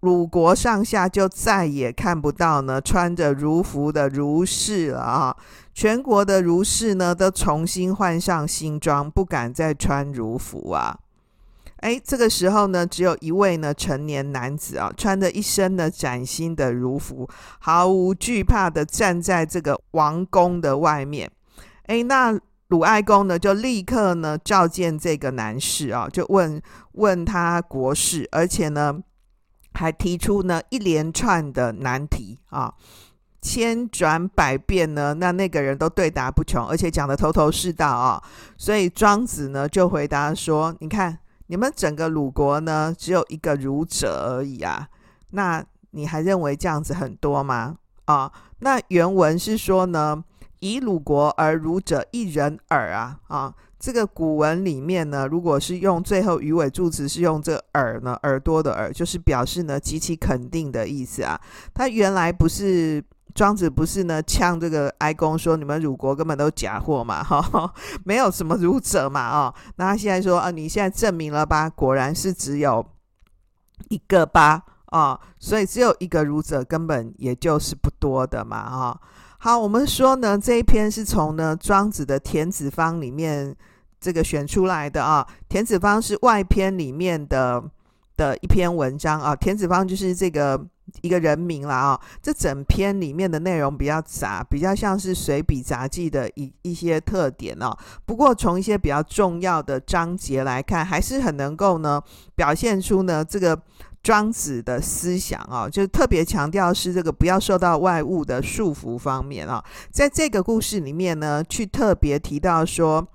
Speaker 1: 鲁国上下就再也看不到呢穿着儒服的儒士了啊。全国的儒士呢，都重新换上新装，不敢再穿儒服啊。哎，这个时候呢，只有一位呢成年男子啊，穿着一身的崭新的儒服，毫无惧怕的站在这个王宫的外面。哎，那鲁哀公呢，就立刻呢召见这个男士啊，就问问他国事，而且呢还提出呢一连串的难题啊，千转百变呢，那那个人都对答不穷，而且讲得头头是道啊。所以庄子呢就回答说：“你看。”你们整个鲁国呢，只有一个儒者而已啊，那你还认为这样子很多吗？啊，那原文是说呢，以鲁国而儒者一人耳啊，啊，这个古文里面呢，如果是用最后语尾助词是用这耳呢，耳朵的耳，就是表示呢极其肯定的意思啊，它原来不是。庄子不是呢，呛这个哀公说：“你们鲁国根本都假货嘛，哈，没有什么儒者嘛，哦。”那他现在说：“啊，你现在证明了吧？果然是只有一个吧，哦，所以只有一个儒者，根本也就是不多的嘛，哈、哦。”好，我们说呢，这一篇是从呢庄子的《田子方》里面这个选出来的啊，《田子方》是外篇里面的的一篇文章啊，《田子方》就是这个。一个人名了啊，这整篇里面的内容比较杂，比较像是随笔杂记的一一些特点哦。不过从一些比较重要的章节来看，还是很能够呢表现出呢这个庄子的思想啊，就特别强调是这个不要受到外物的束缚方面啊，在这个故事里面呢，去特别提到说。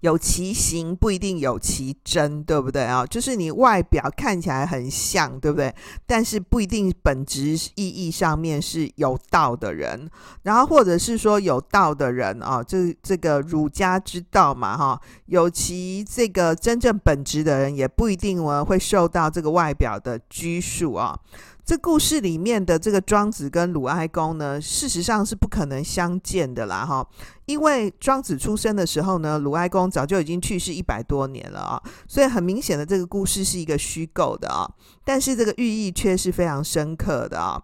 Speaker 1: 有其形不一定有其真，对不对啊？就是你外表看起来很像，对不对？但是不一定本质意义上面是有道的人，然后或者是说有道的人啊，这这个儒家之道嘛，哈，有其这个真正本质的人，也不一定会受到这个外表的拘束啊。这故事里面的这个庄子跟鲁哀公呢，事实上是不可能相见的啦，哈，因为庄子出生的时候呢，鲁哀公早就已经去世一百多年了啊，所以很明显的这个故事是一个虚构的啊，但是这个寓意却是非常深刻的啊，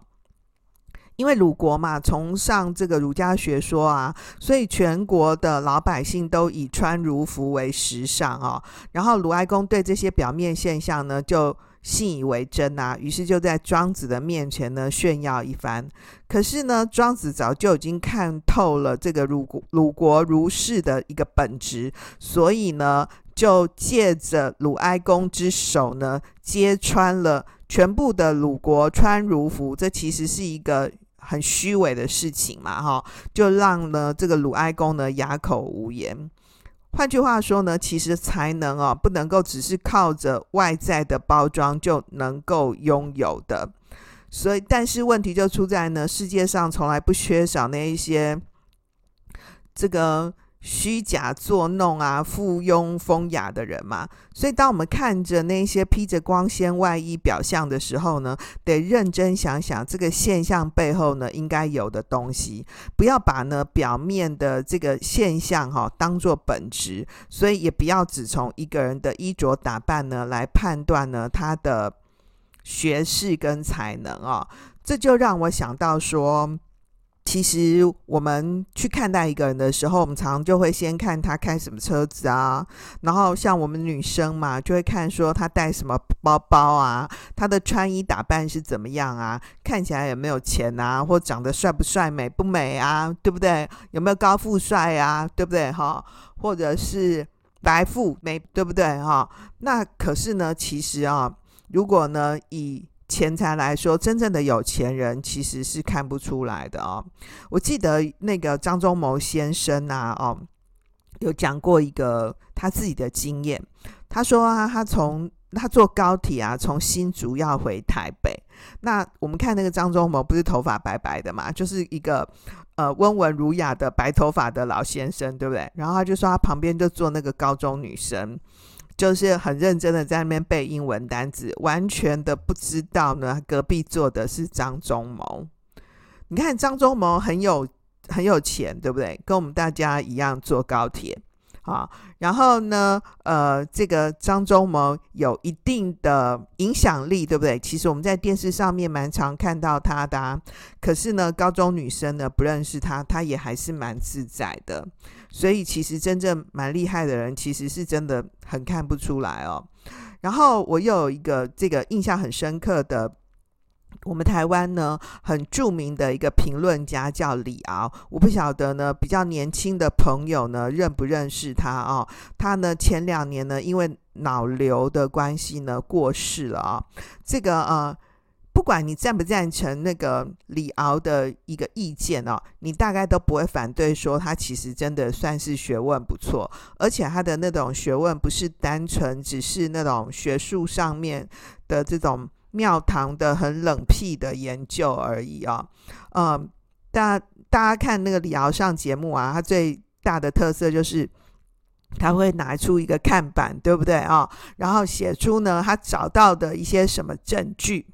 Speaker 1: 因为鲁国嘛，崇尚这个儒家学说啊，所以全国的老百姓都以穿儒服为时尚啊，然后鲁哀公对这些表面现象呢，就信以为真啊，于是就在庄子的面前呢炫耀一番。可是呢，庄子早就已经看透了这个鲁鲁国儒士的一个本质，所以呢，就借着鲁哀公之手呢，揭穿了全部的鲁国穿儒服，这其实是一个很虚伪的事情嘛，哈，就让呢这个鲁哀公呢哑口无言。换句话说呢，其实才能哦，不能够只是靠着外在的包装就能够拥有的。所以，但是问题就出在呢，世界上从来不缺少那一些这个虚假作弄啊、附庸风雅的人嘛，所以当我们看着那些披着光鲜外衣表象的时候呢，得认真想想这个现象背后呢应该有的东西，不要把呢表面的这个现象哈、当做本质，所以也不要只从一个人的衣着打扮呢来判断呢他的学识跟才能啊、哦，这就让我想到说。其实我们去看待一个人的时候，我们常常就会先看他开什么车子啊，然后像我们女生嘛，就会看说他带什么包包啊，他的穿衣打扮是怎么样啊，看起来有没有钱啊，或长得帅不帅、美不美啊，对不对？有没有高富帅啊，对不对？哈，或者是白富美，对不对？哈，那可是呢，其实啊，如果呢以钱财来说，真正的有钱人其实是看不出来的哦。我记得那个张忠谋先生啊，哦，有讲过一个他自己的经验。他说啊，他从他坐高铁啊，从新竹要回台北。那我们看那个张忠谋，不是头发白白的嘛，就是一个呃温文儒雅的白头发的老先生，对不对？然后他就说，他旁边就坐那个高中女生。就是很认真的在那边背英文单词，完全的不知道呢，隔壁坐的是张忠谋。你看张忠谋很有很有钱，对不对？跟我们大家一样坐高铁。啊，然后呢，呃，这个张忠谋有一定的影响力，对不对？其实我们在电视上面蛮常看到他的，可是呢，高中女生呢不认识他，他也还是蛮自在的。所以其实真正蛮厉害的人，其实是真的很看不出来哦。然后我又有一个这个印象很深刻的。我们台湾呢，很著名的一个评论家叫李敖，我不晓得呢，比较年轻的朋友呢认不认识他哦？他呢前两年呢因为脑瘤的关系呢过世了啊、哦。这个呃，不管你赞不赞成那个李敖的一个意见哦，你大概都不会反对说他其实真的算是学问不错，而且他的那种学问不是单纯只是那种学术上面的这种。庙堂的很冷僻的研究而已、哦，嗯，大大家看那个李敖上节目啊，他最大的特色就是他会拿出一个看板，对不对啊、然后写出呢他找到的一些什么证据，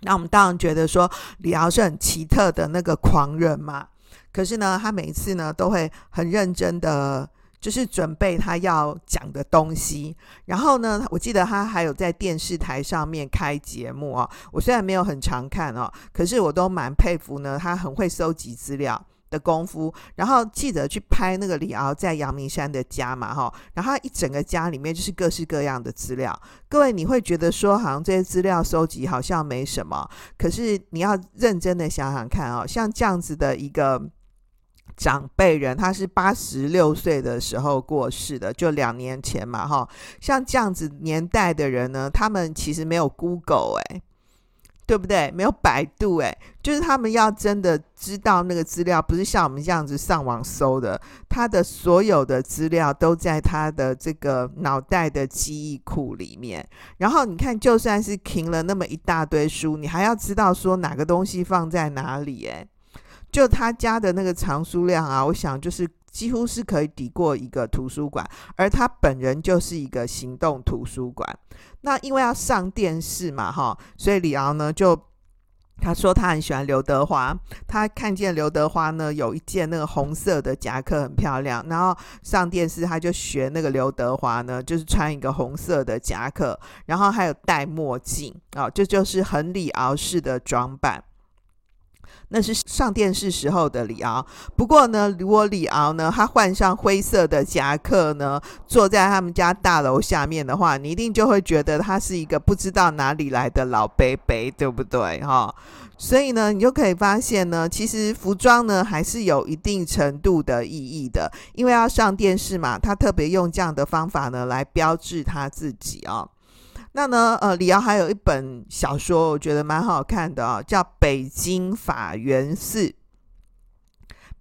Speaker 1: 那我们当然觉得说李敖是很奇特的那个狂人嘛，可是呢，他每一次呢都会很认真的。就是准备他要讲的东西，然后呢，我记得他还有在电视台上面开节目哦。我虽然没有很常看哦，可是我都蛮佩服呢，他很会收集资料的功夫。然后记者去拍那个李敖在阳明山的家嘛，哈，然后他一整个家里面就是各式各样的资料。各位你会觉得说，好像这些资料收集好像没什么，可是你要认真的想想看哦，像这样子的一个。长辈人，他是八十六岁的时候过世的，就两年前嘛，哈。像这样子年代的人呢，他们其实没有 Google 哎，对不对？没有百度哎，就是他们要真的知道那个资料，不是像我们这样子上网搜的，他的所有的资料都在他的这个脑袋的记忆库里面。然后你看，就算是停了那么一大堆书，你还要知道说哪个东西放在哪里哎。就他家的那个藏书量啊，我想就是几乎是可以抵过一个图书馆，而他本人就是一个行动图书馆。那因为要上电视嘛，哈，所以李敖呢就他说他很喜欢刘德华，他看见刘德华呢有一件那个红色的夹克很漂亮，然后上电视他就学那个刘德华呢，就是穿一个红色的夹克，然后还有戴墨镜啊，这就是很李敖式的装扮。那是上电视时候的李敖。不过呢，如果李敖呢，他换上灰色的夹克呢，坐在他们家大楼下面的话，你一定就会觉得他是一个不知道哪里来的老伯伯，对不对？哈，所以呢，你就可以发现呢，其实服装呢还是有一定程度的意义的，因为要上电视嘛，他特别用这样的方法呢来标志他自己啊。那呢，呃，李敖还有一本小说，我觉得蛮好看的啊，叫《北京法源寺》。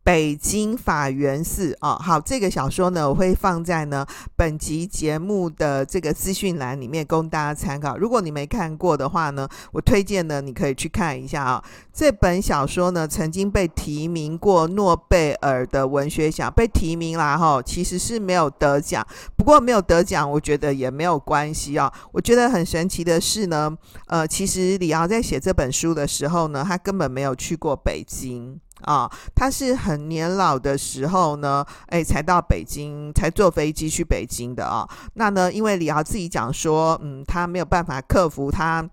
Speaker 1: 北京法源寺哦，好，这个小说呢，我会放在呢本集节目的这个资讯栏里面供大家参考。如果你没看过的话呢，我推荐呢你可以去看一下啊、这本小说呢曾经被提名过诺贝尔的文学奖，被提名啦哈，其实是没有得奖。不过没有得奖，我觉得也没有关系啊、哦。我觉得很神奇的是呢，呃，其实李敖在写这本书的时候呢，他根本没有去过北京。啊、他是很年老的时候呢，哎，才到北京，才坐飞机去北京的啊、那呢，因为李敖自己讲说，嗯，他没有办法克服他。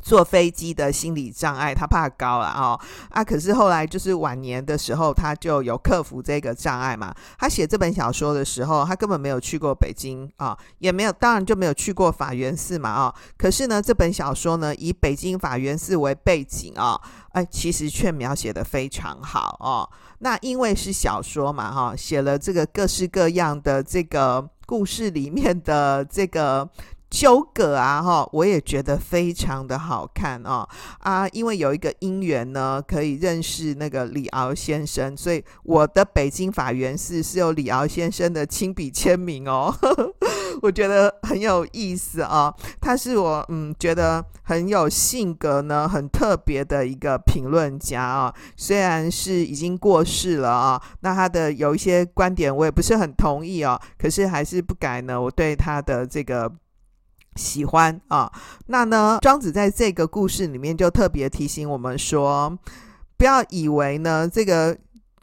Speaker 1: 坐飞机的心理障碍，他怕高了哦啊！可是后来就是晚年的时候，他就有克服这个障碍嘛。他写这本小说的时候，他根本没有去过北京啊、也没有，当然就没有去过法源寺嘛啊、哦。可是呢，这本小说呢，以北京法源寺为背景啊、哦，哎，其实却描写的非常好哦。那因为是小说嘛哈、哦，写了这个各式各样的这个故事里面的这个。纠葛啊，哈，我也觉得非常的好看哦啊，因为有一个因缘呢，可以认识那个李敖先生，所以我的北京法源寺是有李敖先生的亲笔签名哦，我觉得很有意思、哦。他是我嗯觉得很有性格呢，很特别的一个评论家啊、哦，虽然是已经过世了啊、那他的有一些观点我也不是很同意哦，可是还是不改呢，我对他的这个。喜欢啊，那呢，庄子在这个故事里面就特别提醒我们说，不要以为呢这个。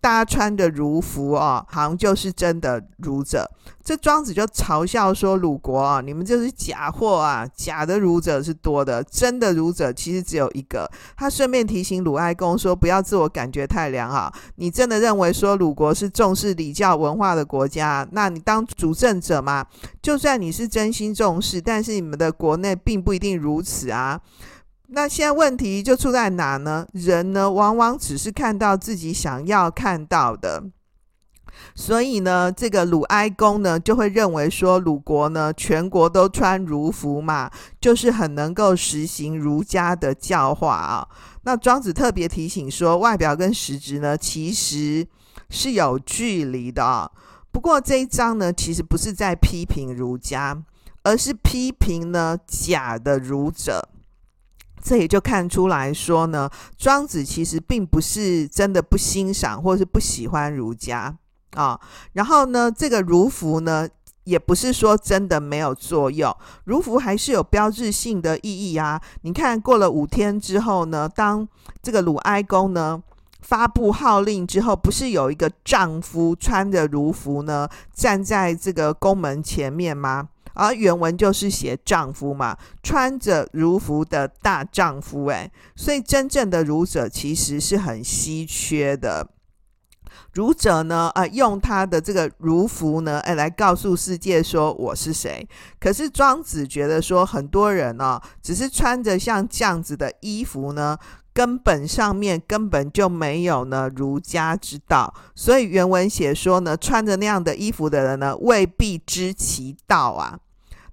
Speaker 1: 大家穿的儒服啊，好像就是真的儒者。这庄子就嘲笑说：“鲁国啊，你们就是假货啊，假的儒者是多的，真的儒者其实只有一个。”他顺便提醒鲁哀公说：“不要自我感觉太良好。你真的认为说鲁国是重视礼教文化的国家，那你当主政者嘛，就算你是真心重视，但是你们的国内并不一定如此啊。”那现在问题就出在哪呢？人呢，往往只是看到自己想要看到的，所以呢，这个鲁哀公呢就会认为说，鲁国呢全国都穿儒服嘛，就是很能够实行儒家的教化啊。那庄子特别提醒说，外表跟实质呢其实是有距离的啊。不过这一章呢，其实不是在批评儒家，而是批评呢假的儒者。这也就看出来说呢，庄子其实并不是真的不欣赏或是不喜欢儒家啊。然后呢，这个儒服呢，也不是说真的没有作用，儒服还是有标志性的意义啊。你看，过了五天之后呢，当这个鲁哀公呢发布号令之后，不是有一个丈夫穿着儒服呢站在这个宫门前面吗？而原文就是写丈夫嘛，穿着儒服的大丈夫，诶，所以真正的儒者其实是很稀缺的。儒者呢，呃，用他的这个儒服呢，诶，来告诉世界说我是谁。可是庄子觉得说，很多人呢，只是穿着像这样子的衣服呢。根本上面根本就没有呢儒家之道，所以原文写说呢，穿着那样的衣服的人呢，未必知其道啊。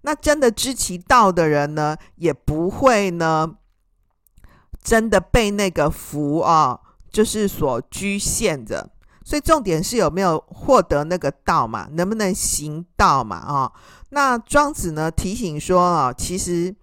Speaker 1: 那真的知其道的人呢，也不会呢，真的被那个福啊，就是所局限着。所以重点是有没有获得那个道嘛，能不能行道嘛？啊，那庄子呢提醒说啊，其实。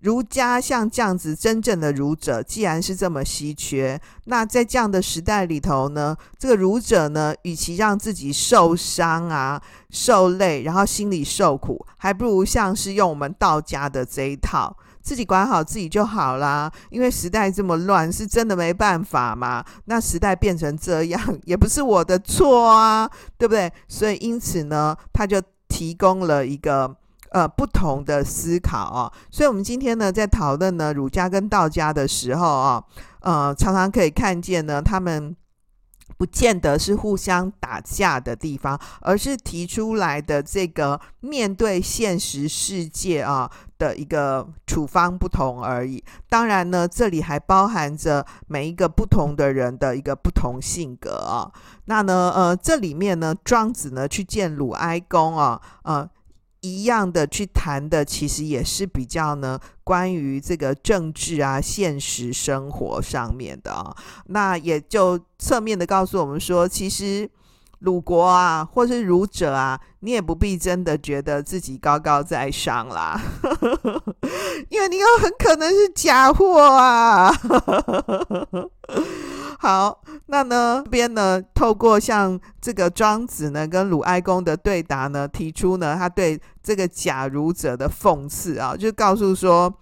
Speaker 1: 儒家像这样子真正的儒者，既然是这么稀缺，那在这样的时代里头呢，这个儒者呢，与其让自己受伤啊、受累，然后心里受苦，还不如像是用我们道家的这一套，自己管好自己就好啦。因为时代这么乱，是真的没办法嘛。那时代变成这样，也不是我的错啊，对不对？所以因此呢，他就提供了一个。呃，不同的思考啊，所以我们今天呢，在讨论呢儒家跟道家的时候啊，呃，常常可以看见呢，他们不见得是互相打架的地方，而是提出来的这个面对现实世界啊的一个处方不同而已。当然呢，这里还包含着每一个不同的人的一个不同性格啊。那呢，呃，这里面呢，庄子呢去见鲁哀公啊，呃。一样的去谈的，其实也是比较呢关于这个政治啊、现实生活上面的啊。那也就侧面的告诉我们说，其实鲁国啊，或是儒者啊，你也不必真的觉得自己高高在上啦，因为你有很可能是假货啊。好，那呢这边呢，透过像这个庄子呢跟鲁哀公的对答呢，提出呢他对这个假儒者的讽刺啊，就告诉说，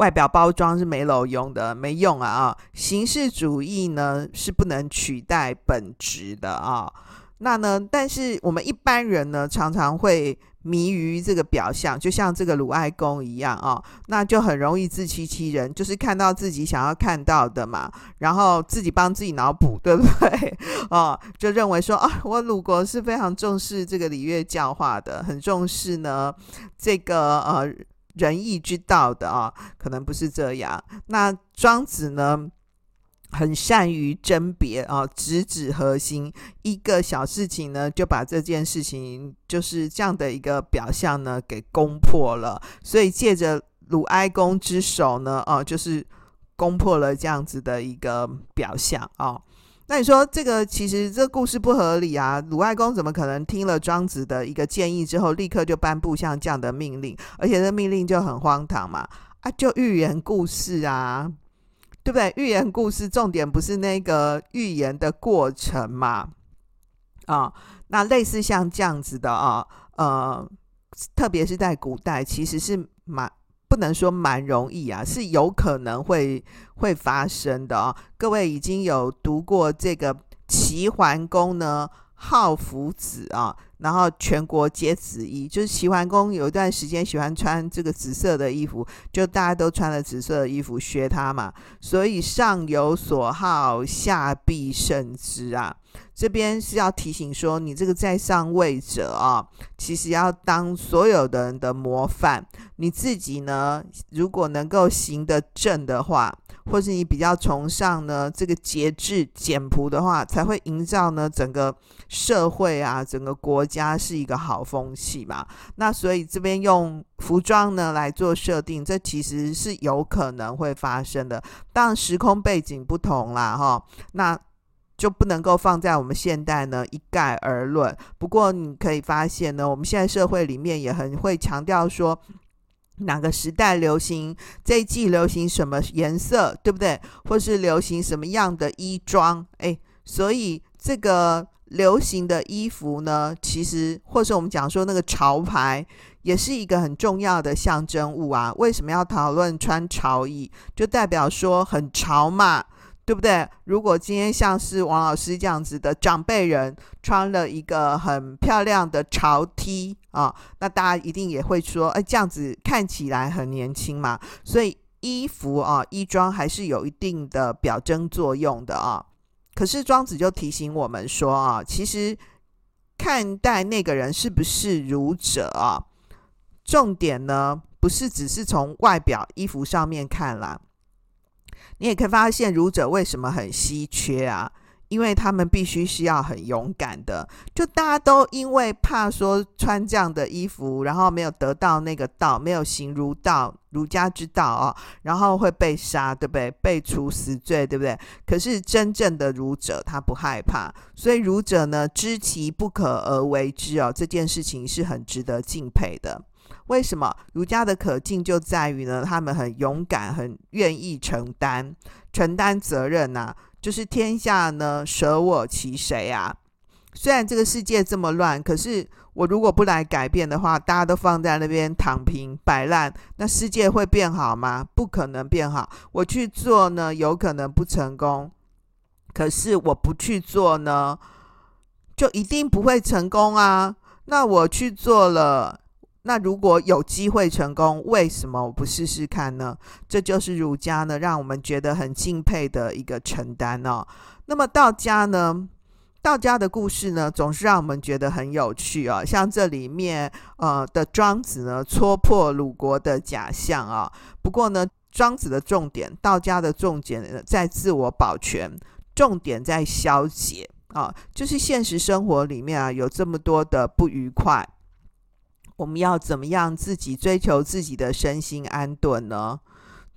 Speaker 1: 外表包装是没有用的，没用啊啊，形式主义呢是不能取代本质的啊。那呢，但是我们一般人呢，常常会。迷于这个表象，就像这个鲁哀公一样啊、那就很容易自欺欺人，就是看到自己想要看到的嘛，然后自己帮自己脑补，对不对？哦，就认为说啊，我鲁国是非常重视这个礼乐教化的，很重视呢这个呃仁义之道的啊、可能不是这样。那庄子呢？很善于甄别啊，直指核心。一个小事情呢，就把这件事情就是这样的一个表象呢，给攻破了。所以借着鲁哀公之手呢，哦、啊，就是攻破了这样子的一个表象啊。那你说这个其实这个故事不合理啊？鲁哀公怎么可能听了庄子的一个建议之后，立刻就颁布像这样的命令？而且这命令就很荒唐嘛，啊，就寓言故事啊。对不对？寓言故事重点不是那个寓言的过程嘛？啊，那类似像这样子的啊，呃，特别是在古代，其实是蛮不能说蛮容易啊，是有可能会会发生的啊。各位已经有读过这个齐桓公呢，好夫子啊。然后全国皆紫衣，就是齐桓公有一段时间喜欢穿这个紫色的衣服，就大家都穿了紫色的衣服学他嘛。所以上有所好，下必甚之啊。这边是要提醒说，你这个在上位者啊，其实要当所有的人的模范。你自己呢，如果能够行得正的话。或是你比较崇尚呢这个节制简朴的话，才会营造呢整个社会啊，整个国家是一个好风气嘛。那所以这边用服装呢来做设定，这其实是有可能会发生的。当时空背景不同啦，哈，那就不能够放在我们现代呢一概而论。不过你可以发现呢，我们现在社会里面也很会强调说。哪个时代流行这一季流行什么颜色，对不对？或是流行什么样的衣装？哎，所以这个流行的衣服呢，其实或是我们讲说那个潮牌，也是一个很重要的象征物啊。为什么要讨论穿潮衣？就代表说很潮嘛。对不对？如果今天像是王老师这样子的长辈人穿了一个很漂亮的潮 T 啊，那大家一定也会说，哎，这样子看起来很年轻嘛。所以衣服啊，衣装还是有一定的表征作用的啊。可是庄子就提醒我们说啊，其实看待那个人是不是儒者啊，重点呢不是只是从外表衣服上面看啦。你也可以发现儒者为什么很稀缺啊？因为他们必须是要很勇敢的。就大家都因为怕说穿这样的衣服，然后没有得到那个道，没有行儒道、儒家之道啊，然后会被杀，对不对？被处死罪，对不对？可是真正的儒者他不害怕，所以儒者呢，知其不可而为之哦，这件事情是很值得敬佩的。为什么儒家的可敬就在于呢？他们很勇敢，很愿意承担承担责任呐、就是天下呢，舍我其谁啊？虽然这个世界这么乱，可是我如果不来改变的话，大家都放在那边躺平摆烂，那世界会变好吗？不可能变好。我去做呢，有可能不成功。可是我不去做呢，就一定不会成功啊。那我去做了。那如果有机会成功，为什么我不试试看呢？这就是儒家呢，让我们觉得很敬佩的一个承担哦。那么道家呢？道家的故事呢，总是让我们觉得很有趣哦。像这里面呃的庄子呢，戳破鲁国的假象啊。不过呢，庄子的重点，道家的重点在自我保全，重点在消解啊。就是现实生活里面啊，有这么多的不愉快。我们要怎么样自己追求自己的身心安顿呢？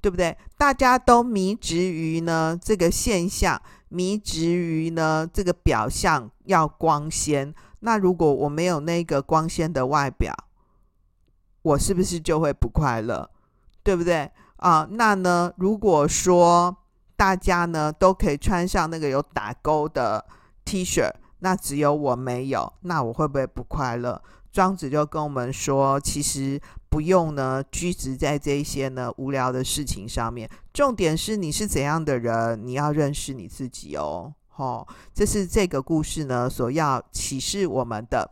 Speaker 1: 对不对？大家都迷执于呢这个现象，迷执于呢这个表象要光鲜。那如果我没有那个光鲜的外表，我是不是就会不快乐？对不对？啊，那呢？如果说大家呢都可以穿上那个有打勾的 T 恤，那只有我没有，那我会不会不快乐？庄子就跟我们说，其实不用呢拘执在这些呢无聊的事情上面，重点是你是怎样的人，你要认识你自己哦。哦，这是这个故事呢所要启示我们的。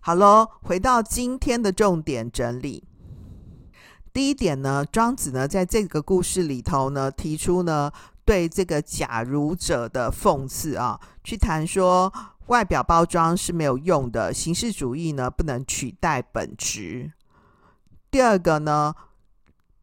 Speaker 1: 好喽，回到今天的重点整理。第一点呢，庄子呢在这个故事里头呢提出呢对这个假儒者的讽刺啊，去谈说外表包装是没有用的，形式主义呢不能取代本质。第二个呢。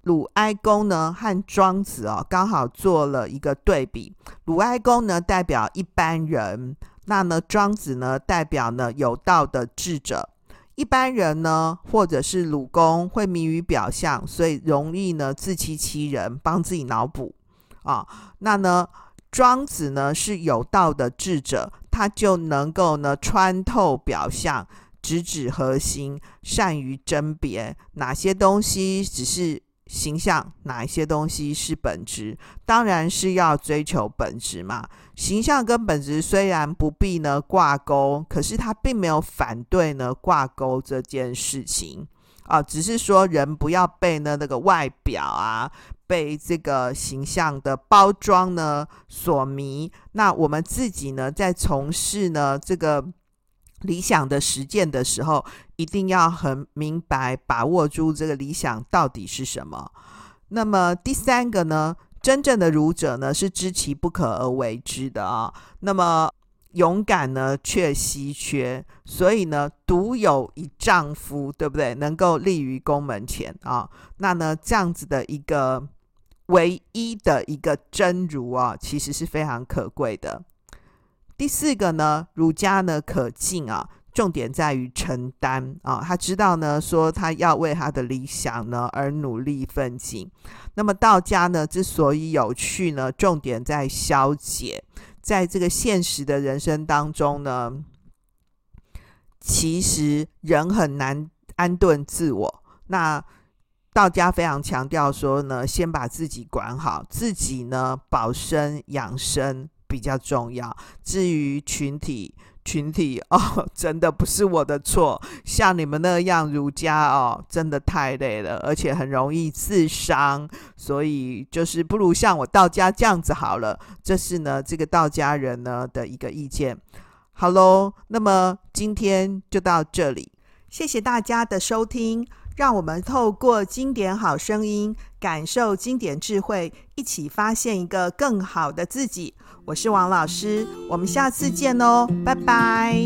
Speaker 1: 鲁哀公呢和庄子哦刚好做了一个对比。鲁哀公呢代表一般人，那呢庄子呢代表呢有道的智者。一般人呢或者是鲁公会迷于表象，所以容易呢自欺欺人，帮自己脑补啊。那呢庄子呢是有道的智者，他就能够呢穿透表象，直指核心，善于甄别哪些东西只是。形象哪一些东西是本质？当然是要追求本质嘛。形象跟本质虽然不必呢挂钩，可是他并没有反对呢挂钩这件事情啊，只是说人不要被呢那个外表啊，被这个形象的包装呢所迷。那我们自己呢在从事呢这个。理想的实践的时候，一定要很明白把握住这个理想到底是什么。那么第三个呢，真正的儒者呢是知其不可而为之的啊。那么勇敢呢却稀缺，所以呢独有一丈夫，对不对？能够立于宫门前啊。那呢这样子的一个唯一的一个真儒啊，其实是非常可贵的。第四个呢，儒家呢可敬啊，重点在于承担啊，他知道呢，说他要为他的理想呢而努力奋进。那么道家呢之所以有趣呢，重点在消解，在这个现实的人生当中呢，其实人很难安顿自我。那道家非常强调说呢，先把自己管好，自己呢保身养生。比较重要。至于群体，群体哦，真的不是我的错。像你们那样儒家哦，真的太累了，而且很容易自伤。所以就是不如像我道家这样子好了。这是呢，这个道家人呢的一个意见。好喽，那么今天就到这里，谢谢大家的收听。让我们透过经典好声音，感受经典智慧，一起发现一个更好的自己。我是王老师我们下次见哦拜拜。